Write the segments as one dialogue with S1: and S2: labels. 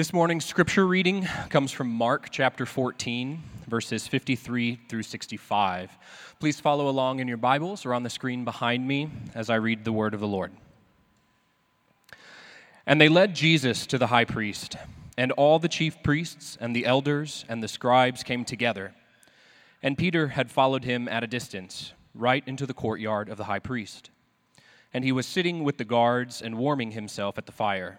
S1: This morning's scripture reading comes from Mark chapter 14, verses 53 through 65. Please follow along in your Bibles or on the screen behind me as I read the word of the Lord. And they led Jesus to the high priest, and all the chief priests and the elders and the scribes came together. And Peter had followed him at a distance, right into the courtyard of the high priest. And he was sitting with the guards and warming himself at the fire.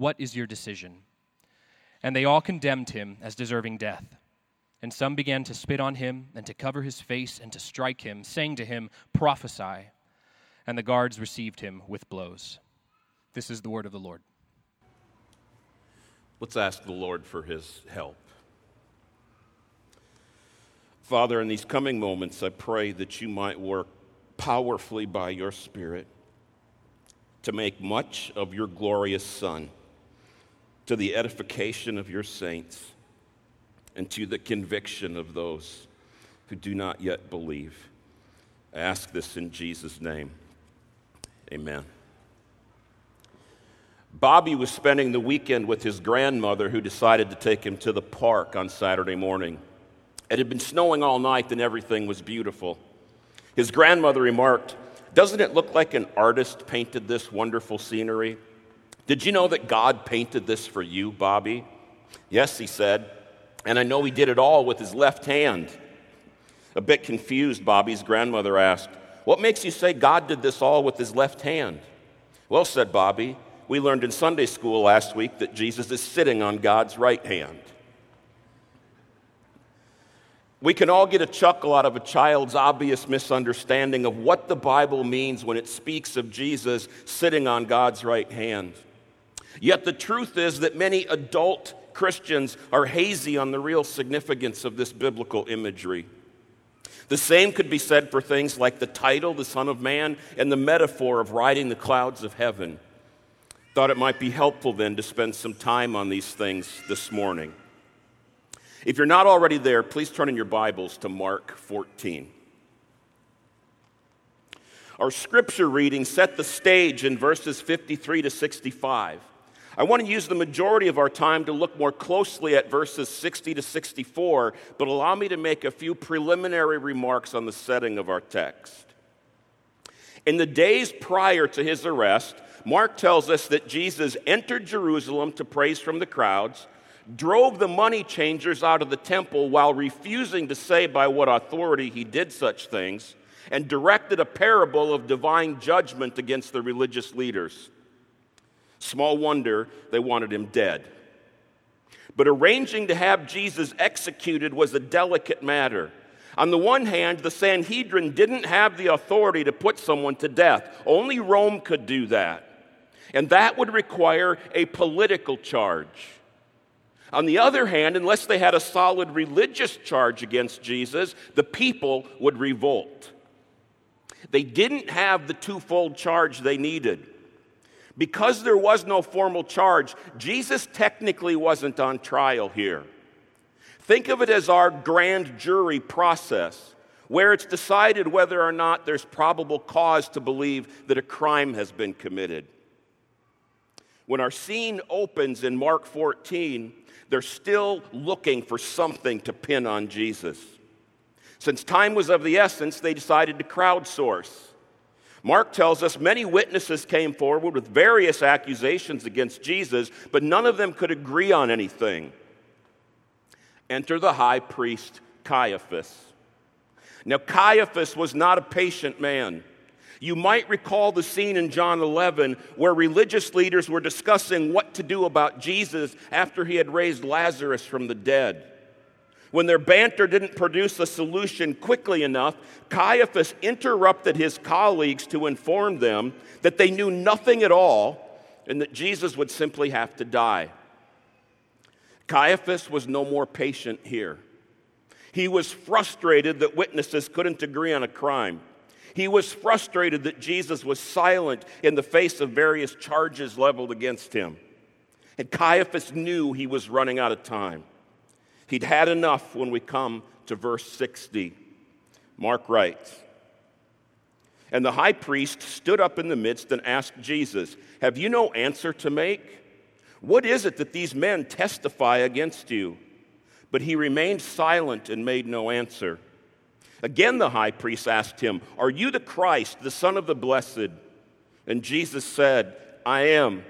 S1: What is your decision? And they all condemned him as deserving death. And some began to spit on him and to cover his face and to strike him, saying to him, Prophesy. And the guards received him with blows. This is the word of the Lord.
S2: Let's ask the Lord for his help. Father, in these coming moments, I pray that you might work powerfully by your Spirit to make much of your glorious Son to the edification of your saints and to the conviction of those who do not yet believe. I ask this in Jesus' name. Amen. Bobby was spending the weekend with his grandmother, who decided to take him to the park on Saturday morning. It had been snowing all night and everything was beautiful. His grandmother remarked, Doesn't it look like an artist painted this wonderful scenery? Did you know that God painted this for you, Bobby? Yes, he said. And I know he did it all with his left hand. A bit confused, Bobby's grandmother asked, What makes you say God did this all with his left hand? Well, said Bobby, we learned in Sunday school last week that Jesus is sitting on God's right hand. We can all get a chuckle out of a child's obvious misunderstanding of what the Bible means when it speaks of Jesus sitting on God's right hand. Yet the truth is that many adult Christians are hazy on the real significance of this biblical imagery. The same could be said for things like the title, the Son of Man, and the metaphor of riding the clouds of heaven. Thought it might be helpful then to spend some time on these things this morning. If you're not already there, please turn in your Bibles to Mark 14. Our scripture reading set the stage in verses 53 to 65. I want to use the majority of our time to look more closely at verses 60 to 64, but allow me to make a few preliminary remarks on the setting of our text. In the days prior to his arrest, Mark tells us that Jesus entered Jerusalem to praise from the crowds, drove the money changers out of the temple while refusing to say by what authority he did such things, and directed a parable of divine judgment against the religious leaders. Small wonder they wanted him dead. But arranging to have Jesus executed was a delicate matter. On the one hand, the Sanhedrin didn't have the authority to put someone to death, only Rome could do that. And that would require a political charge. On the other hand, unless they had a solid religious charge against Jesus, the people would revolt. They didn't have the twofold charge they needed. Because there was no formal charge, Jesus technically wasn't on trial here. Think of it as our grand jury process, where it's decided whether or not there's probable cause to believe that a crime has been committed. When our scene opens in Mark 14, they're still looking for something to pin on Jesus. Since time was of the essence, they decided to crowdsource. Mark tells us many witnesses came forward with various accusations against Jesus, but none of them could agree on anything. enter the high priest Caiaphas. Now, Caiaphas was not a patient man. You might recall the scene in John 11 where religious leaders were discussing what to do about Jesus after he had raised Lazarus from the dead. When their banter didn't produce a solution quickly enough, Caiaphas interrupted his colleagues to inform them that they knew nothing at all and that Jesus would simply have to die. Caiaphas was no more patient here. He was frustrated that witnesses couldn't agree on a crime. He was frustrated that Jesus was silent in the face of various charges leveled against him. And Caiaphas knew he was running out of time. He'd had enough when we come to verse 60. Mark writes And the high priest stood up in the midst and asked Jesus, Have you no answer to make? What is it that these men testify against you? But he remained silent and made no answer. Again, the high priest asked him, Are you the Christ, the Son of the Blessed? And Jesus said, I am.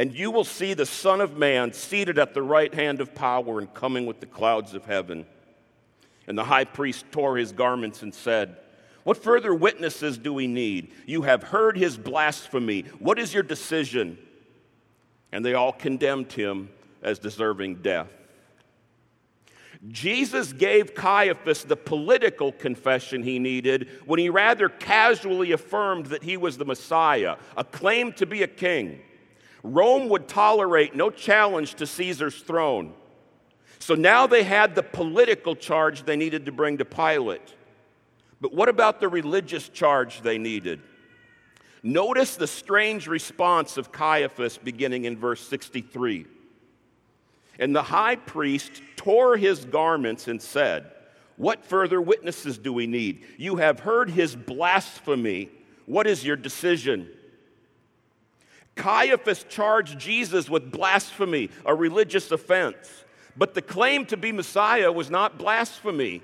S2: And you will see the Son of Man seated at the right hand of power and coming with the clouds of heaven. And the high priest tore his garments and said, What further witnesses do we need? You have heard his blasphemy. What is your decision? And they all condemned him as deserving death. Jesus gave Caiaphas the political confession he needed when he rather casually affirmed that he was the Messiah, a claim to be a king. Rome would tolerate no challenge to Caesar's throne. So now they had the political charge they needed to bring to Pilate. But what about the religious charge they needed? Notice the strange response of Caiaphas beginning in verse 63. And the high priest tore his garments and said, What further witnesses do we need? You have heard his blasphemy. What is your decision? Caiaphas charged Jesus with blasphemy, a religious offense. But the claim to be Messiah was not blasphemy.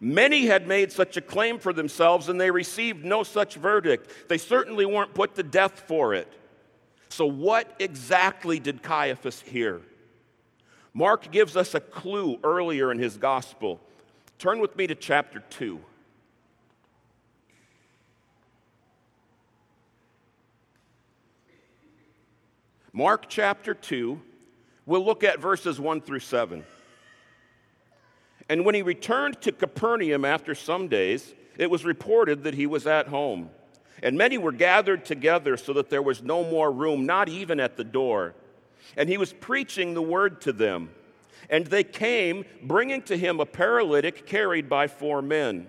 S2: Many had made such a claim for themselves and they received no such verdict. They certainly weren't put to death for it. So, what exactly did Caiaphas hear? Mark gives us a clue earlier in his gospel. Turn with me to chapter 2. Mark chapter 2, we'll look at verses 1 through 7. And when he returned to Capernaum after some days, it was reported that he was at home. And many were gathered together so that there was no more room, not even at the door. And he was preaching the word to them. And they came, bringing to him a paralytic carried by four men.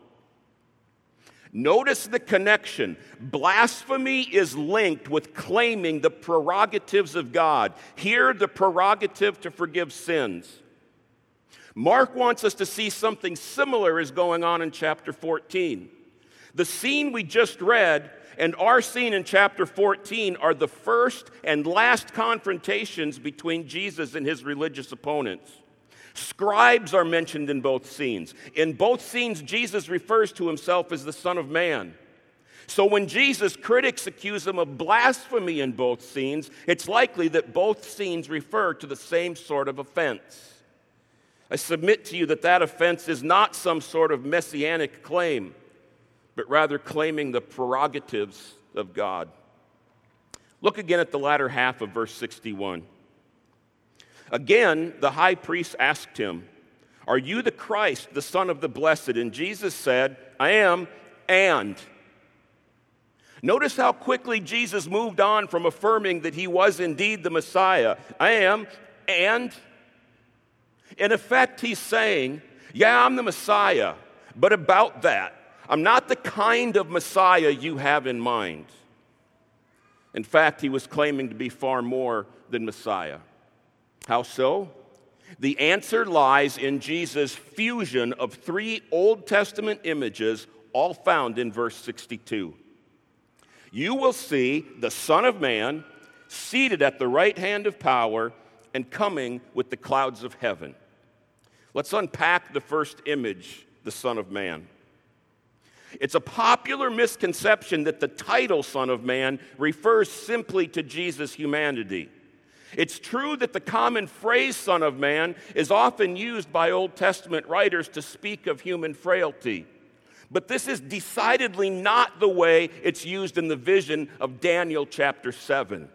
S2: Notice the connection. Blasphemy is linked with claiming the prerogatives of God. Here, the prerogative to forgive sins. Mark wants us to see something similar is going on in chapter 14. The scene we just read and our scene in chapter 14 are the first and last confrontations between Jesus and his religious opponents. Scribes are mentioned in both scenes. In both scenes, Jesus refers to himself as the Son of Man. So when Jesus' critics accuse him of blasphemy in both scenes, it's likely that both scenes refer to the same sort of offense. I submit to you that that offense is not some sort of messianic claim, but rather claiming the prerogatives of God. Look again at the latter half of verse 61. Again, the high priest asked him, Are you the Christ, the Son of the Blessed? And Jesus said, I am, and. Notice how quickly Jesus moved on from affirming that he was indeed the Messiah. I am, and. In effect, he's saying, Yeah, I'm the Messiah, but about that, I'm not the kind of Messiah you have in mind. In fact, he was claiming to be far more than Messiah. How so? The answer lies in Jesus' fusion of three Old Testament images, all found in verse 62. You will see the Son of Man seated at the right hand of power and coming with the clouds of heaven. Let's unpack the first image, the Son of Man. It's a popular misconception that the title Son of Man refers simply to Jesus' humanity. It's true that the common phrase Son of Man is often used by Old Testament writers to speak of human frailty. But this is decidedly not the way it's used in the vision of Daniel chapter 7.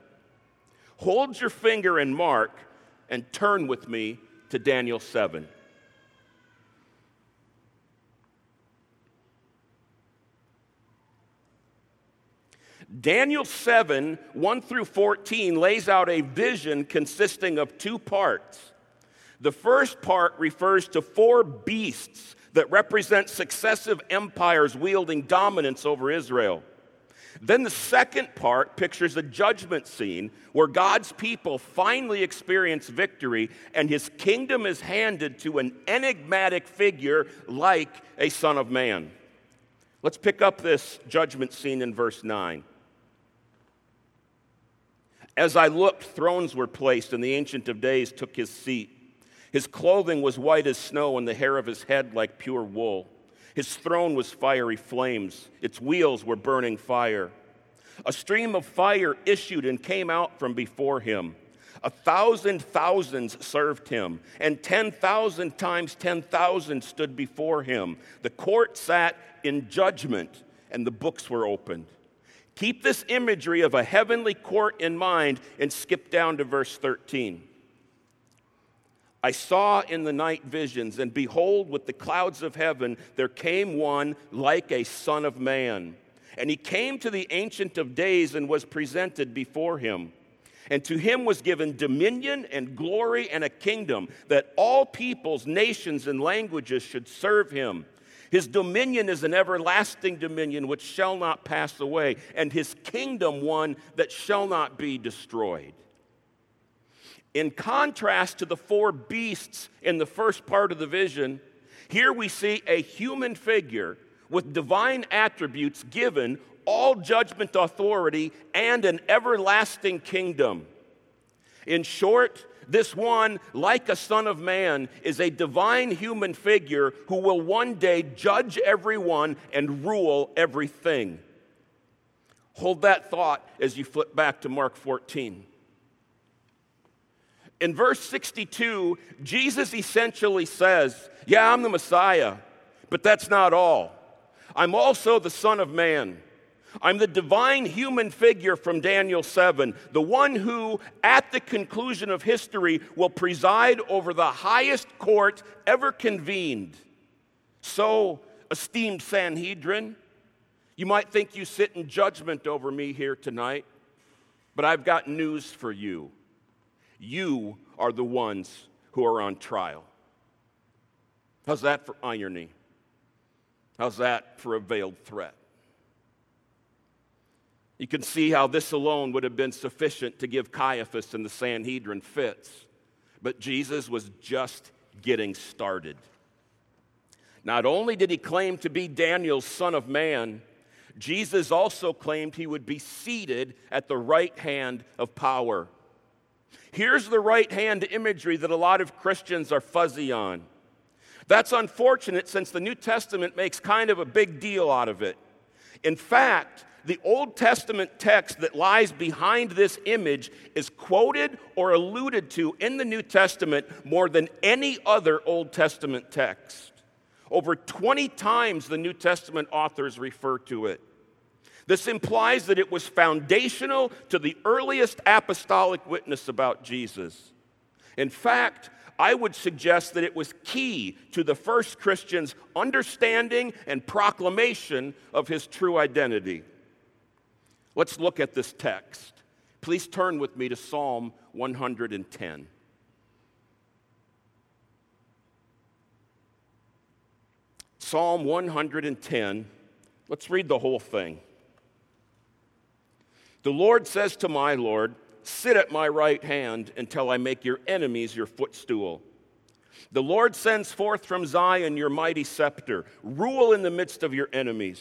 S2: Hold your finger in Mark and turn with me to Daniel 7. Daniel 7, 1 through 14, lays out a vision consisting of two parts. The first part refers to four beasts that represent successive empires wielding dominance over Israel. Then the second part pictures a judgment scene where God's people finally experience victory and his kingdom is handed to an enigmatic figure like a son of man. Let's pick up this judgment scene in verse 9. As I looked, thrones were placed, and the Ancient of Days took his seat. His clothing was white as snow, and the hair of his head like pure wool. His throne was fiery flames, its wheels were burning fire. A stream of fire issued and came out from before him. A thousand thousands served him, and 10,000 times 10,000 stood before him. The court sat in judgment, and the books were opened. Keep this imagery of a heavenly court in mind and skip down to verse 13. I saw in the night visions, and behold, with the clouds of heaven, there came one like a son of man. And he came to the Ancient of Days and was presented before him. And to him was given dominion and glory and a kingdom that all peoples, nations, and languages should serve him. His dominion is an everlasting dominion which shall not pass away, and his kingdom one that shall not be destroyed. In contrast to the four beasts in the first part of the vision, here we see a human figure with divine attributes given all judgment authority and an everlasting kingdom. In short, this one, like a son of man, is a divine human figure who will one day judge everyone and rule everything. Hold that thought as you flip back to Mark 14. In verse 62, Jesus essentially says, Yeah, I'm the Messiah, but that's not all. I'm also the Son of Man. I'm the divine human figure from Daniel 7, the one who, at the conclusion of history, will preside over the highest court ever convened. So, esteemed Sanhedrin, you might think you sit in judgment over me here tonight, but I've got news for you. You are the ones who are on trial. How's that for irony? How's that for a veiled threat? You can see how this alone would have been sufficient to give Caiaphas and the Sanhedrin fits. But Jesus was just getting started. Not only did he claim to be Daniel's son of man, Jesus also claimed he would be seated at the right hand of power. Here's the right hand imagery that a lot of Christians are fuzzy on. That's unfortunate since the New Testament makes kind of a big deal out of it. In fact, the Old Testament text that lies behind this image is quoted or alluded to in the New Testament more than any other Old Testament text. Over 20 times the New Testament authors refer to it. This implies that it was foundational to the earliest apostolic witness about Jesus. In fact, I would suggest that it was key to the first Christian's understanding and proclamation of his true identity. Let's look at this text. Please turn with me to Psalm 110. Psalm 110. Let's read the whole thing. The Lord says to my Lord, Sit at my right hand until I make your enemies your footstool. The Lord sends forth from Zion your mighty scepter. Rule in the midst of your enemies.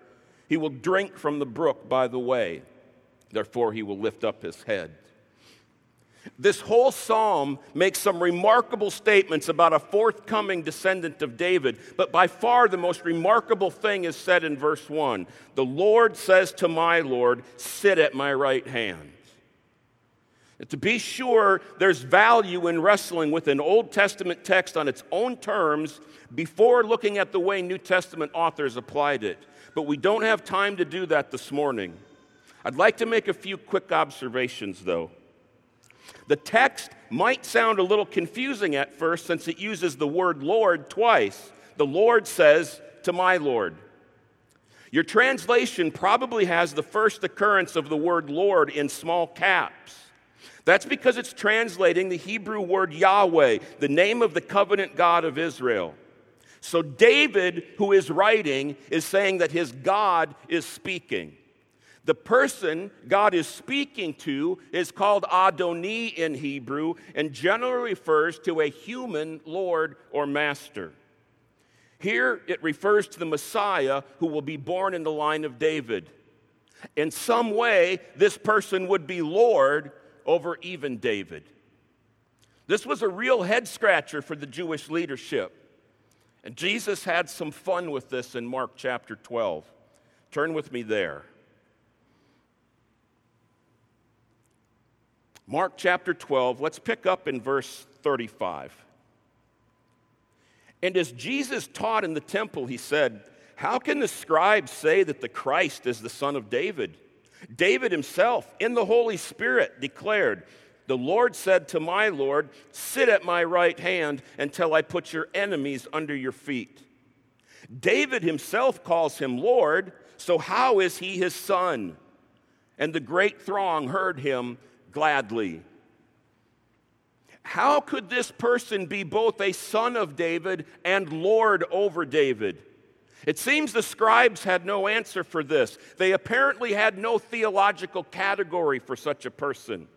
S2: He will drink from the brook by the way. Therefore, he will lift up his head. This whole psalm makes some remarkable statements about a forthcoming descendant of David, but by far the most remarkable thing is said in verse 1 The Lord says to my Lord, Sit at my right hand. To be sure, there's value in wrestling with an Old Testament text on its own terms before looking at the way New Testament authors applied it. But we don't have time to do that this morning. I'd like to make a few quick observations, though. The text might sound a little confusing at first since it uses the word Lord twice. The Lord says, To my Lord. Your translation probably has the first occurrence of the word Lord in small caps. That's because it's translating the Hebrew word Yahweh, the name of the covenant God of Israel. So David, who is writing, is saying that his God is speaking. The person God is speaking to is called Adoni in Hebrew and generally refers to a human Lord or master. Here it refers to the Messiah who will be born in the line of David. In some way, this person would be Lord over even David. This was a real head scratcher for the Jewish leadership. And Jesus had some fun with this in Mark chapter 12. Turn with me there. Mark chapter 12, let's pick up in verse 35. And as Jesus taught in the temple, he said, How can the scribes say that the Christ is the son of David? David himself, in the Holy Spirit, declared, The Lord said to my Lord, Sit at my right hand until I put your enemies under your feet. David himself calls him Lord, so how is he his son? And the great throng heard him gladly. How could this person be both a son of David and Lord over David? It seems the scribes had no answer for this. They apparently had no theological category for such a person.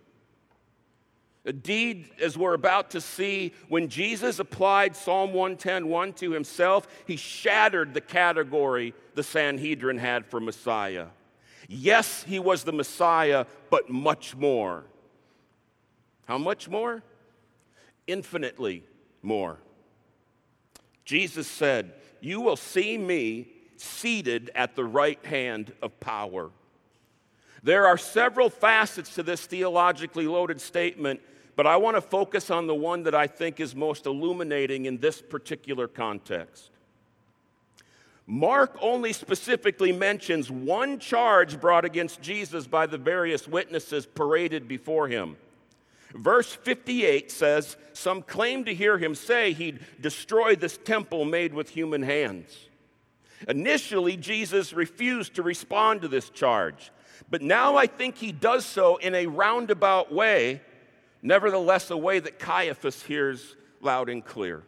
S2: Indeed, as we're about to see, when Jesus applied Psalm 110:1 to himself, he shattered the category the Sanhedrin had for Messiah. Yes, he was the Messiah, but much more. How much more? Infinitely more. Jesus said, you will see me seated at the right hand of power. There are several facets to this theologically loaded statement, but I want to focus on the one that I think is most illuminating in this particular context. Mark only specifically mentions one charge brought against Jesus by the various witnesses paraded before him. Verse 58 says, Some claim to hear him say he'd destroy this temple made with human hands. Initially, Jesus refused to respond to this charge, but now I think he does so in a roundabout way, nevertheless, a way that Caiaphas hears loud and clear.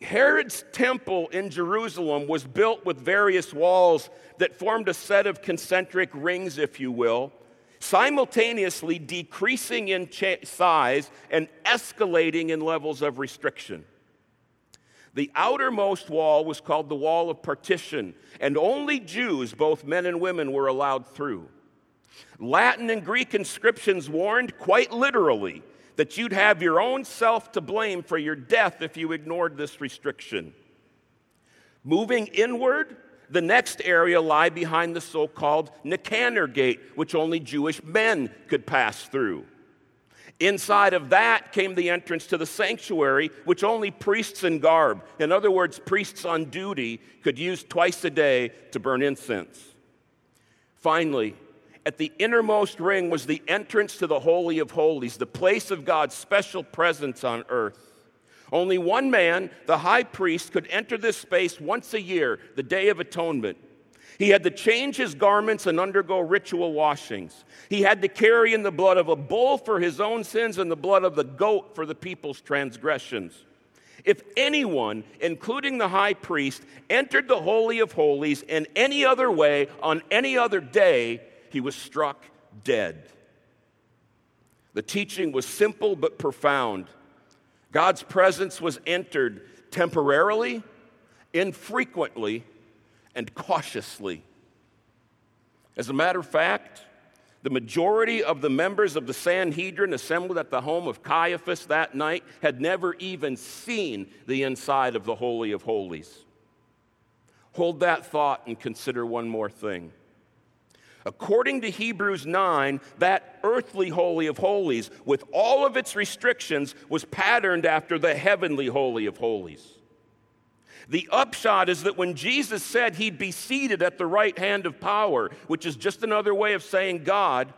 S2: Herod's temple in Jerusalem was built with various walls that formed a set of concentric rings, if you will, simultaneously decreasing in size and escalating in levels of restriction. The outermost wall was called the wall of partition, and only Jews, both men and women, were allowed through. Latin and Greek inscriptions warned quite literally that you'd have your own self to blame for your death if you ignored this restriction. Moving inward, the next area lie behind the so called Nicanor Gate, which only Jewish men could pass through. Inside of that came the entrance to the sanctuary, which only priests in garb, in other words, priests on duty, could use twice a day to burn incense. Finally, at the innermost ring was the entrance to the Holy of Holies, the place of God's special presence on earth. Only one man, the high priest, could enter this space once a year, the Day of Atonement. He had to change his garments and undergo ritual washings. He had to carry in the blood of a bull for his own sins and the blood of the goat for the people's transgressions. If anyone, including the high priest, entered the Holy of Holies in any other way on any other day, he was struck dead. The teaching was simple but profound. God's presence was entered temporarily, infrequently, and cautiously. As a matter of fact, the majority of the members of the Sanhedrin assembled at the home of Caiaphas that night had never even seen the inside of the Holy of Holies. Hold that thought and consider one more thing. According to Hebrews 9, that earthly Holy of Holies, with all of its restrictions, was patterned after the heavenly Holy of Holies. The upshot is that when Jesus said he'd be seated at the right hand of power, which is just another way of saying God,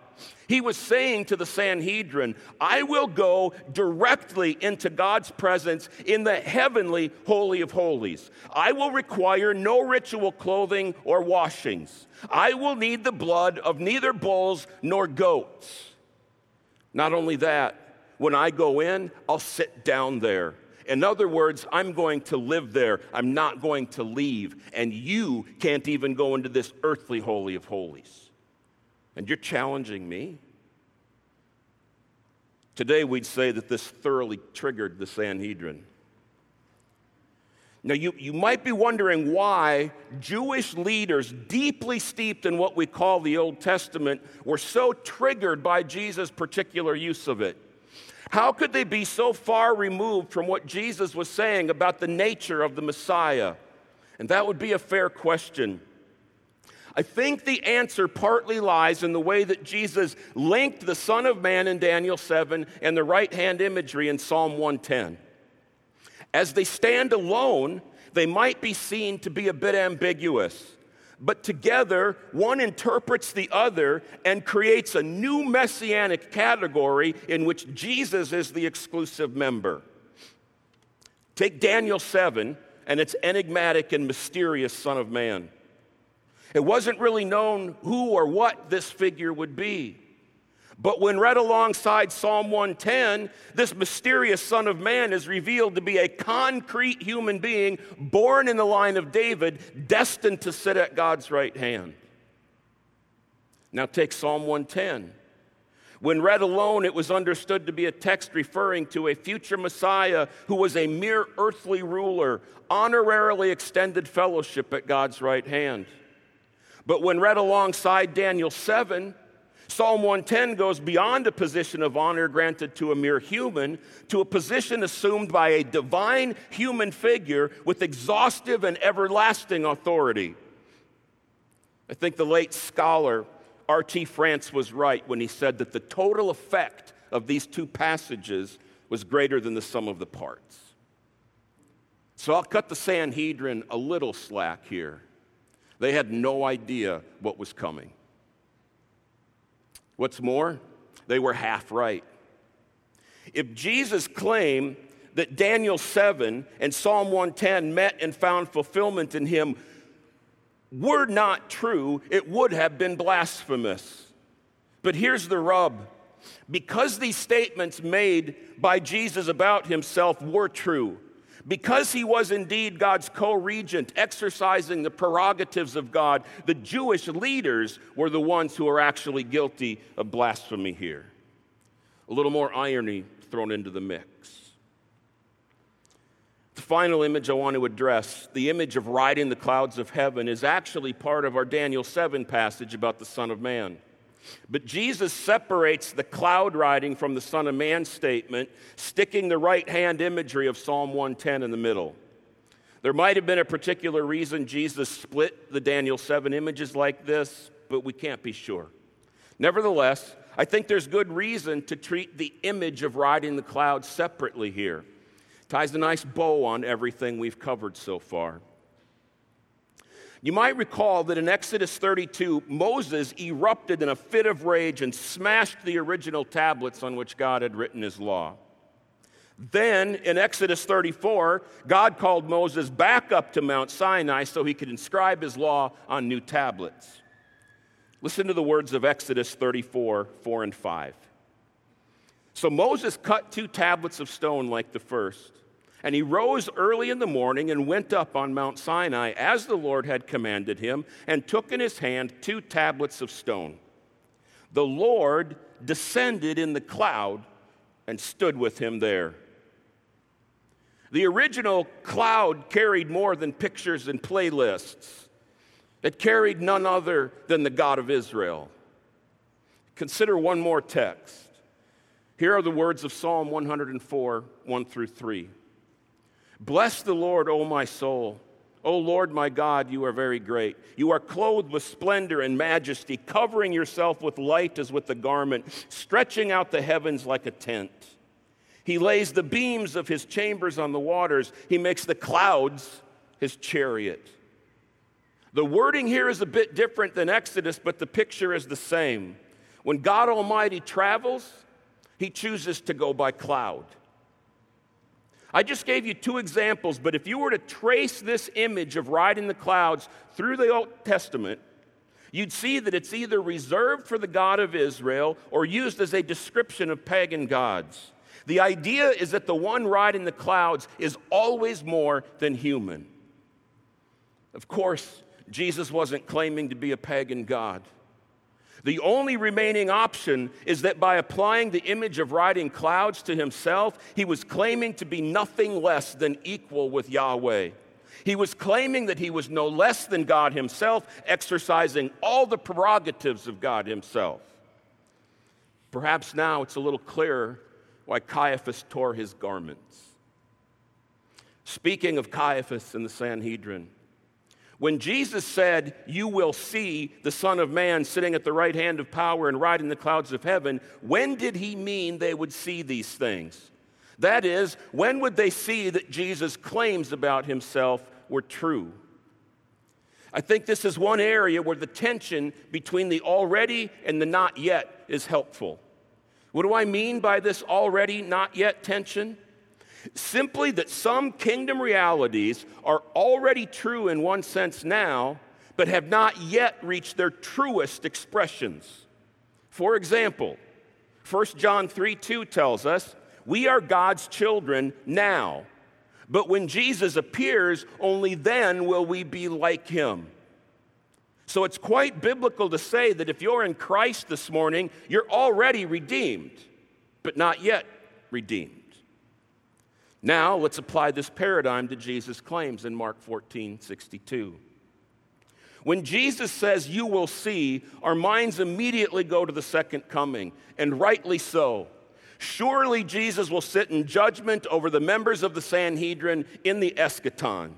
S2: he was saying to the Sanhedrin, I will go directly into God's presence in the heavenly Holy of Holies. I will require no ritual clothing or washings. I will need the blood of neither bulls nor goats. Not only that, when I go in, I'll sit down there. In other words, I'm going to live there. I'm not going to leave. And you can't even go into this earthly holy of holies. And you're challenging me. Today, we'd say that this thoroughly triggered the Sanhedrin. Now, you, you might be wondering why Jewish leaders, deeply steeped in what we call the Old Testament, were so triggered by Jesus' particular use of it. How could they be so far removed from what Jesus was saying about the nature of the Messiah? And that would be a fair question. I think the answer partly lies in the way that Jesus linked the Son of Man in Daniel 7 and the right hand imagery in Psalm 110. As they stand alone, they might be seen to be a bit ambiguous but together one interprets the other and creates a new messianic category in which Jesus is the exclusive member. Take Daniel 7 and its enigmatic and mysterious Son of Man. It wasn't really known who or what this figure would be. But when read alongside Psalm 110, this mysterious Son of Man is revealed to be a concrete human being born in the line of David, destined to sit at God's right hand. Now take Psalm 110. When read alone, it was understood to be a text referring to a future Messiah who was a mere earthly ruler, honorarily extended fellowship at God's right hand. But when read alongside Daniel 7, Psalm 110 goes beyond a position of honor granted to a mere human to a position assumed by a divine human figure with exhaustive and everlasting authority. I think the late scholar R.T. France was right when he said that the total effect of these two passages was greater than the sum of the parts. So I'll cut the Sanhedrin a little slack here. They had no idea what was coming. What's more, they were half right. If Jesus claimed that Daniel 7 and Psalm 110 met and found fulfillment in him were not true, it would have been blasphemous. But here's the rub because these statements made by Jesus about himself were true, because he was indeed God's co regent, exercising the prerogatives of God, the Jewish leaders were the ones who are actually guilty of blasphemy here. A little more irony thrown into the mix. The final image I want to address, the image of riding the clouds of heaven, is actually part of our Daniel 7 passage about the Son of Man. But Jesus separates the cloud riding from the Son of Man statement, sticking the right hand imagery of Psalm 110 in the middle. There might have been a particular reason Jesus split the Daniel 7 images like this, but we can't be sure. Nevertheless, I think there's good reason to treat the image of riding the clouds separately here. Ties a nice bow on everything we've covered so far. You might recall that in Exodus 32, Moses erupted in a fit of rage and smashed the original tablets on which God had written his law. Then in Exodus 34, God called Moses back up to Mount Sinai so he could inscribe his law on new tablets. Listen to the words of Exodus 34 4 and 5. So Moses cut two tablets of stone like the first, and he rose early in the morning and went up on Mount Sinai as the Lord had commanded him, and took in his hand two tablets of stone. The Lord descended in the cloud and stood with him there. The original cloud carried more than pictures and playlists. It carried none other than the God of Israel. Consider one more text. Here are the words of Psalm 104, 1 through 3. Bless the Lord, O my soul. O Lord my God, you are very great. You are clothed with splendor and majesty, covering yourself with light as with a garment, stretching out the heavens like a tent. He lays the beams of his chambers on the waters, he makes the clouds his chariot. The wording here is a bit different than Exodus, but the picture is the same. When God Almighty travels, he chooses to go by cloud. I just gave you two examples, but if you were to trace this image of riding the clouds through the Old Testament, you'd see that it's either reserved for the God of Israel or used as a description of pagan gods. The idea is that the one riding the clouds is always more than human. Of course, Jesus wasn't claiming to be a pagan God. The only remaining option is that by applying the image of riding clouds to himself, he was claiming to be nothing less than equal with Yahweh. He was claiming that he was no less than God himself, exercising all the prerogatives of God himself. Perhaps now it's a little clearer why Caiaphas tore his garments. Speaking of Caiaphas and the Sanhedrin, when Jesus said, You will see the Son of Man sitting at the right hand of power and riding the clouds of heaven, when did he mean they would see these things? That is, when would they see that Jesus' claims about himself were true? I think this is one area where the tension between the already and the not yet is helpful. What do I mean by this already not yet tension? Simply that some kingdom realities are already true in one sense now, but have not yet reached their truest expressions. For example, 1 John 3 2 tells us, We are God's children now, but when Jesus appears, only then will we be like him. So it's quite biblical to say that if you're in Christ this morning, you're already redeemed, but not yet redeemed. Now, let's apply this paradigm to Jesus' claims in Mark 14 62. When Jesus says, You will see, our minds immediately go to the second coming, and rightly so. Surely Jesus will sit in judgment over the members of the Sanhedrin in the eschaton.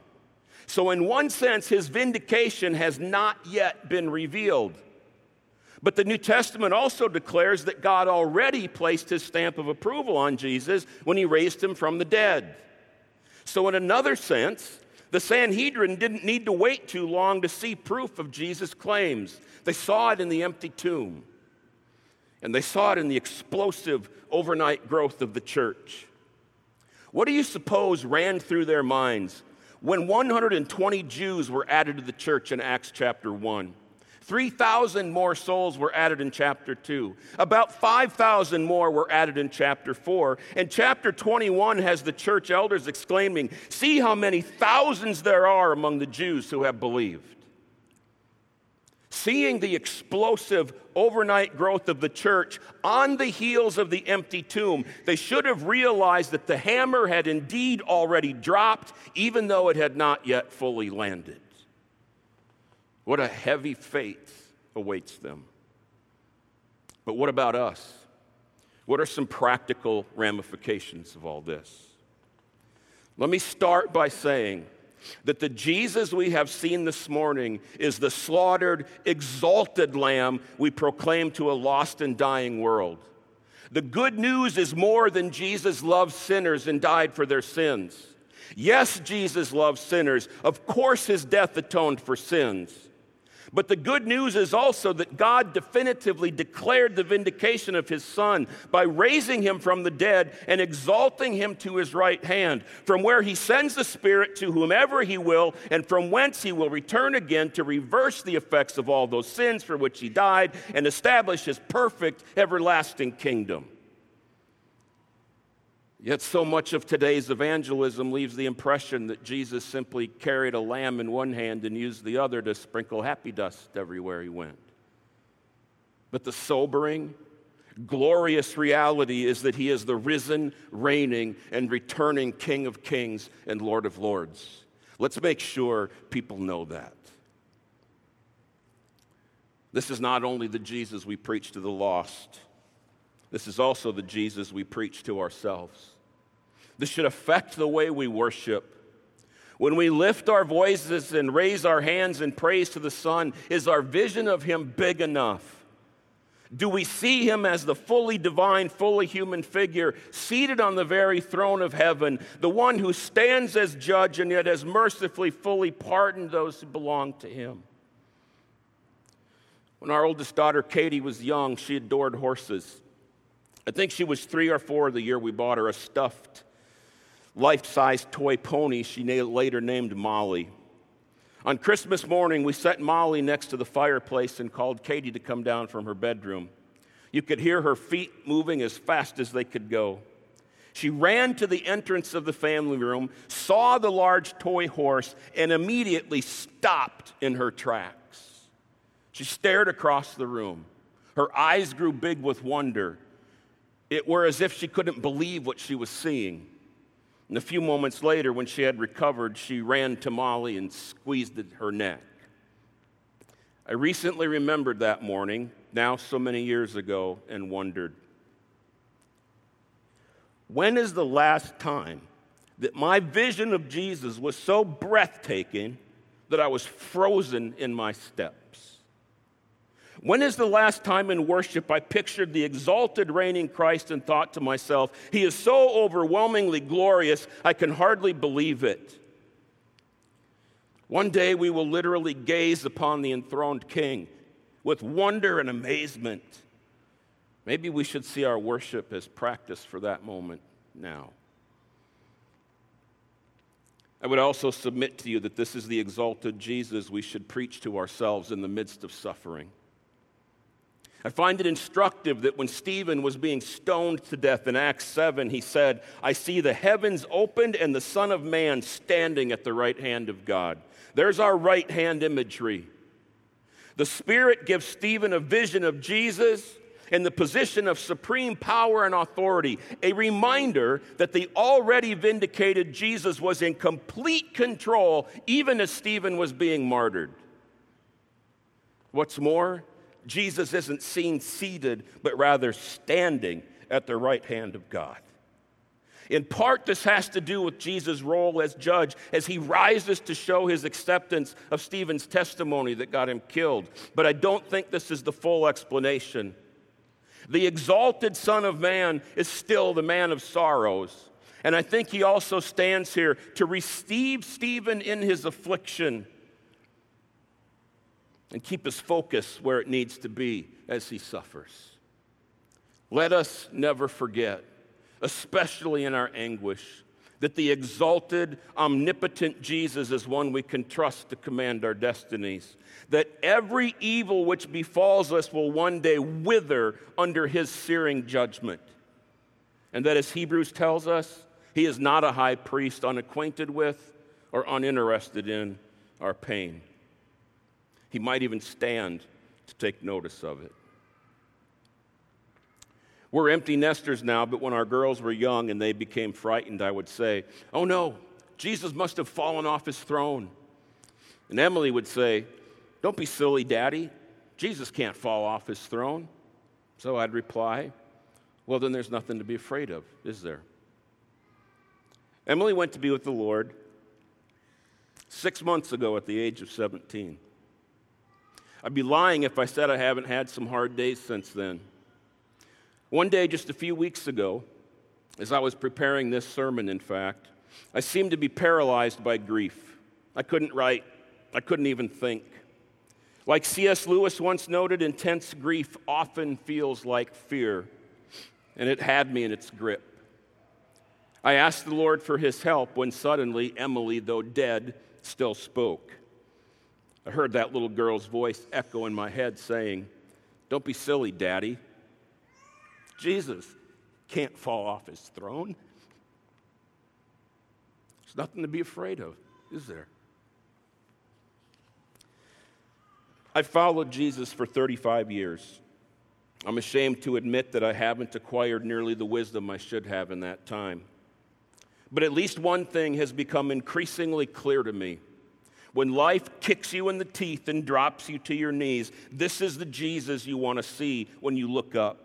S2: So, in one sense, his vindication has not yet been revealed. But the New Testament also declares that God already placed his stamp of approval on Jesus when he raised him from the dead. So, in another sense, the Sanhedrin didn't need to wait too long to see proof of Jesus' claims. They saw it in the empty tomb, and they saw it in the explosive overnight growth of the church. What do you suppose ran through their minds when 120 Jews were added to the church in Acts chapter 1? 3,000 more souls were added in chapter 2. About 5,000 more were added in chapter 4. And chapter 21 has the church elders exclaiming, See how many thousands there are among the Jews who have believed. Seeing the explosive overnight growth of the church on the heels of the empty tomb, they should have realized that the hammer had indeed already dropped, even though it had not yet fully landed. What a heavy fate awaits them. But what about us? What are some practical ramifications of all this? Let me start by saying that the Jesus we have seen this morning is the slaughtered, exalted lamb we proclaim to a lost and dying world. The good news is more than Jesus loved sinners and died for their sins. Yes, Jesus loved sinners. Of course, his death atoned for sins. But the good news is also that God definitively declared the vindication of his son by raising him from the dead and exalting him to his right hand, from where he sends the Spirit to whomever he will, and from whence he will return again to reverse the effects of all those sins for which he died and establish his perfect, everlasting kingdom. Yet, so much of today's evangelism leaves the impression that Jesus simply carried a lamb in one hand and used the other to sprinkle happy dust everywhere he went. But the sobering, glorious reality is that he is the risen, reigning, and returning King of kings and Lord of lords. Let's make sure people know that. This is not only the Jesus we preach to the lost, this is also the Jesus we preach to ourselves. This should affect the way we worship. When we lift our voices and raise our hands in praise to the Son, is our vision of Him big enough? Do we see Him as the fully divine, fully human figure seated on the very throne of heaven, the one who stands as judge and yet has mercifully, fully pardoned those who belong to Him? When our oldest daughter Katie was young, she adored horses. I think she was three or four the year we bought her a stuffed life sized toy pony she later named Molly. On Christmas morning, we set Molly next to the fireplace and called Katie to come down from her bedroom. You could hear her feet moving as fast as they could go. She ran to the entrance of the family room, saw the large toy horse, and immediately stopped in her tracks. She stared across the room. Her eyes grew big with wonder. It were as if she couldn't believe what she was seeing. And a few moments later, when she had recovered, she ran to Molly and squeezed her neck. I recently remembered that morning, now so many years ago, and wondered when is the last time that my vision of Jesus was so breathtaking that I was frozen in my step? When is the last time in worship I pictured the exalted reigning Christ and thought to myself, He is so overwhelmingly glorious, I can hardly believe it? One day we will literally gaze upon the enthroned King with wonder and amazement. Maybe we should see our worship as practice for that moment now. I would also submit to you that this is the exalted Jesus we should preach to ourselves in the midst of suffering. I find it instructive that when Stephen was being stoned to death in Acts 7, he said, I see the heavens opened and the Son of Man standing at the right hand of God. There's our right hand imagery. The Spirit gives Stephen a vision of Jesus in the position of supreme power and authority, a reminder that the already vindicated Jesus was in complete control even as Stephen was being martyred. What's more, Jesus isn't seen seated, but rather standing at the right hand of God. In part, this has to do with Jesus' role as judge as he rises to show his acceptance of Stephen's testimony that got him killed. But I don't think this is the full explanation. The exalted Son of Man is still the man of sorrows. And I think he also stands here to receive Stephen in his affliction and keep his focus where it needs to be as he suffers. Let us never forget, especially in our anguish, that the exalted, omnipotent Jesus is one we can trust to command our destinies. That every evil which befalls us will one day wither under his searing judgment. And that, as Hebrews tells us, he is not a high priest unacquainted with or uninterested in our pain. He might even stand to take notice of it. We're empty nesters now, but when our girls were young and they became frightened, I would say, Oh no, Jesus must have fallen off his throne. And Emily would say, Don't be silly, Daddy. Jesus can't fall off his throne. So I'd reply, Well, then there's nothing to be afraid of, is there? Emily went to be with the Lord six months ago at the age of 17. I'd be lying if I said I haven't had some hard days since then. One day, just a few weeks ago, as I was preparing this sermon, in fact, I seemed to be paralyzed by grief. I couldn't write, I couldn't even think. Like C.S. Lewis once noted, intense grief often feels like fear, and it had me in its grip. I asked the Lord for his help when suddenly Emily, though dead, still spoke. I heard that little girl's voice echo in my head saying, Don't be silly, Daddy. Jesus can't fall off his throne. There's nothing to be afraid of, is there? I've followed Jesus for 35 years. I'm ashamed to admit that I haven't acquired nearly the wisdom I should have in that time. But at least one thing has become increasingly clear to me. When life kicks you in the teeth and drops you to your knees, this is the Jesus you want to see when you look up.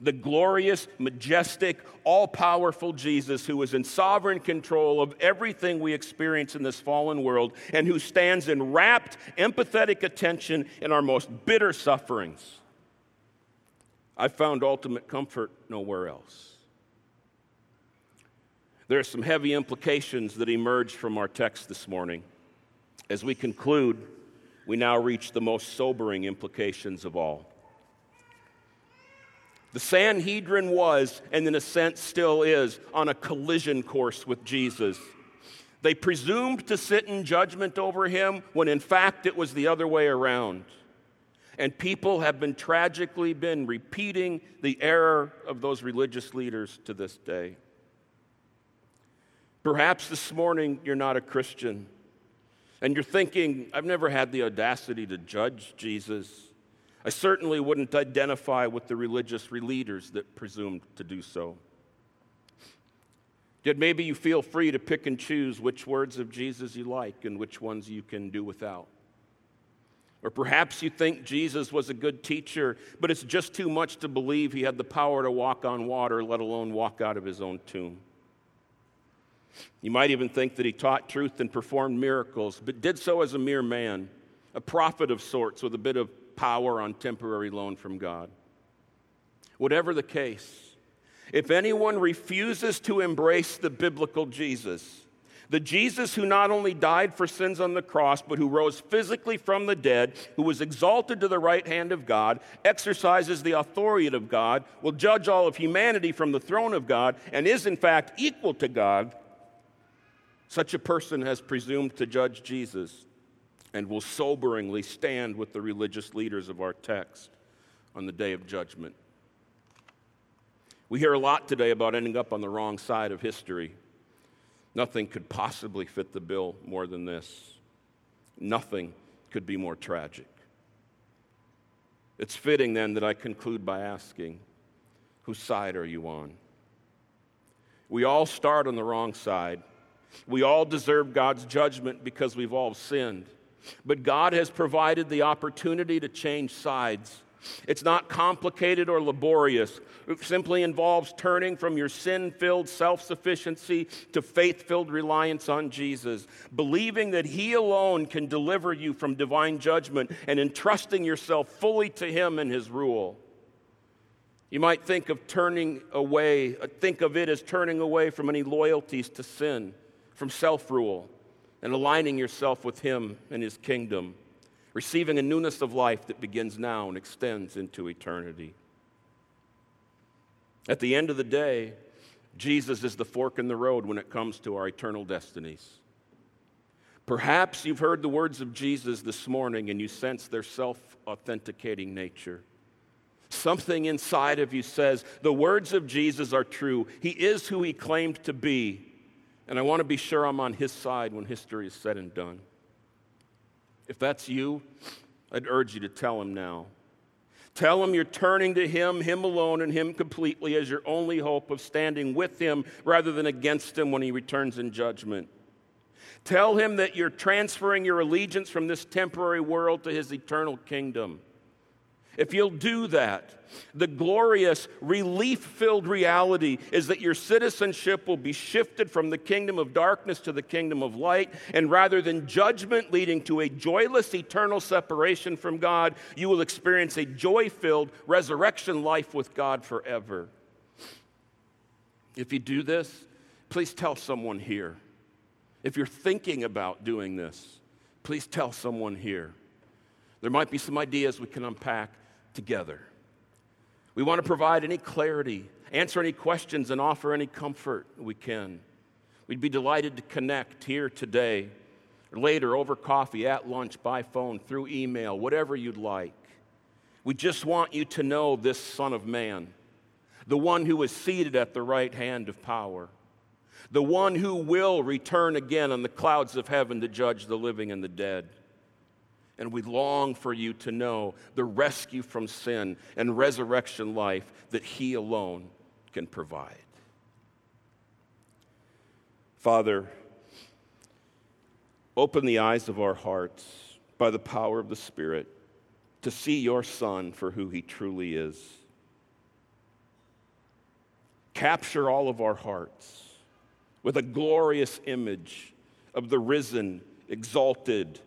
S2: The glorious, majestic, all powerful Jesus who is in sovereign control of everything we experience in this fallen world and who stands in rapt, empathetic attention in our most bitter sufferings. I found ultimate comfort nowhere else. There are some heavy implications that emerge from our text this morning. As we conclude, we now reach the most sobering implications of all. The Sanhedrin was, and in a sense still is, on a collision course with Jesus. They presumed to sit in judgment over him when in fact it was the other way around. And people have been tragically been repeating the error of those religious leaders to this day. Perhaps this morning you're not a Christian and you're thinking, I've never had the audacity to judge Jesus. I certainly wouldn't identify with the religious leaders that presumed to do so. Yet maybe you feel free to pick and choose which words of Jesus you like and which ones you can do without. Or perhaps you think Jesus was a good teacher, but it's just too much to believe he had the power to walk on water, let alone walk out of his own tomb. You might even think that he taught truth and performed miracles, but did so as a mere man, a prophet of sorts with a bit of power on temporary loan from God. Whatever the case, if anyone refuses to embrace the biblical Jesus, the Jesus who not only died for sins on the cross, but who rose physically from the dead, who was exalted to the right hand of God, exercises the authority of God, will judge all of humanity from the throne of God, and is in fact equal to God, such a person has presumed to judge Jesus and will soberingly stand with the religious leaders of our text on the day of judgment. We hear a lot today about ending up on the wrong side of history. Nothing could possibly fit the bill more than this. Nothing could be more tragic. It's fitting then that I conclude by asking, whose side are you on? We all start on the wrong side. We all deserve God's judgment because we've all sinned. But God has provided the opportunity to change sides. It's not complicated or laborious. It simply involves turning from your sin filled self sufficiency to faith filled reliance on Jesus, believing that He alone can deliver you from divine judgment and entrusting yourself fully to Him and His rule. You might think of turning away, think of it as turning away from any loyalties to sin, from self rule and aligning yourself with Him and His kingdom, receiving a newness of life that begins now and extends into eternity. At the end of the day, Jesus is the fork in the road when it comes to our eternal destinies. Perhaps you've heard the words of Jesus this morning and you sense their self authenticating nature. Something inside of you says, The words of Jesus are true. He is who he claimed to be. And I want to be sure I'm on his side when history is said and done. If that's you, I'd urge you to tell him now. Tell him you're turning to him, him alone, and him completely as your only hope of standing with him rather than against him when he returns in judgment. Tell him that you're transferring your allegiance from this temporary world to his eternal kingdom. If you'll do that, the glorious, relief filled reality is that your citizenship will be shifted from the kingdom of darkness to the kingdom of light. And rather than judgment leading to a joyless, eternal separation from God, you will experience a joy filled resurrection life with God forever. If you do this, please tell someone here. If you're thinking about doing this, please tell someone here. There might be some ideas we can unpack together. We want to provide any clarity, answer any questions, and offer any comfort we can. We'd be delighted to connect here today, later over coffee, at lunch, by phone, through email, whatever you'd like. We just want you to know this Son of Man, the one who is seated at the right hand of power, the one who will return again on the clouds of heaven to judge the living and the dead. And we long for you to know the rescue from sin and resurrection life that He alone can provide. Father, open the eyes of our hearts by the power of the Spirit to see your Son for who He truly is. Capture all of our hearts with a glorious image of the risen, exalted,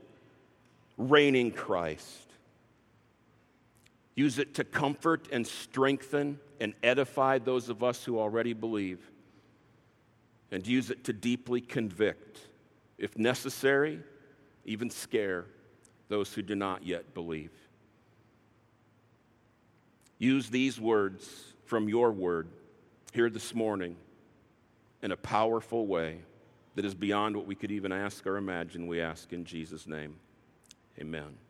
S2: reigning Christ. Use it to comfort and strengthen and edify those of us who already believe. And use it to deeply convict, if necessary, even scare those who do not yet believe. Use these words from your word here this morning in a powerful way that is beyond what we could even ask or imagine. We ask in Jesus' name. Amen.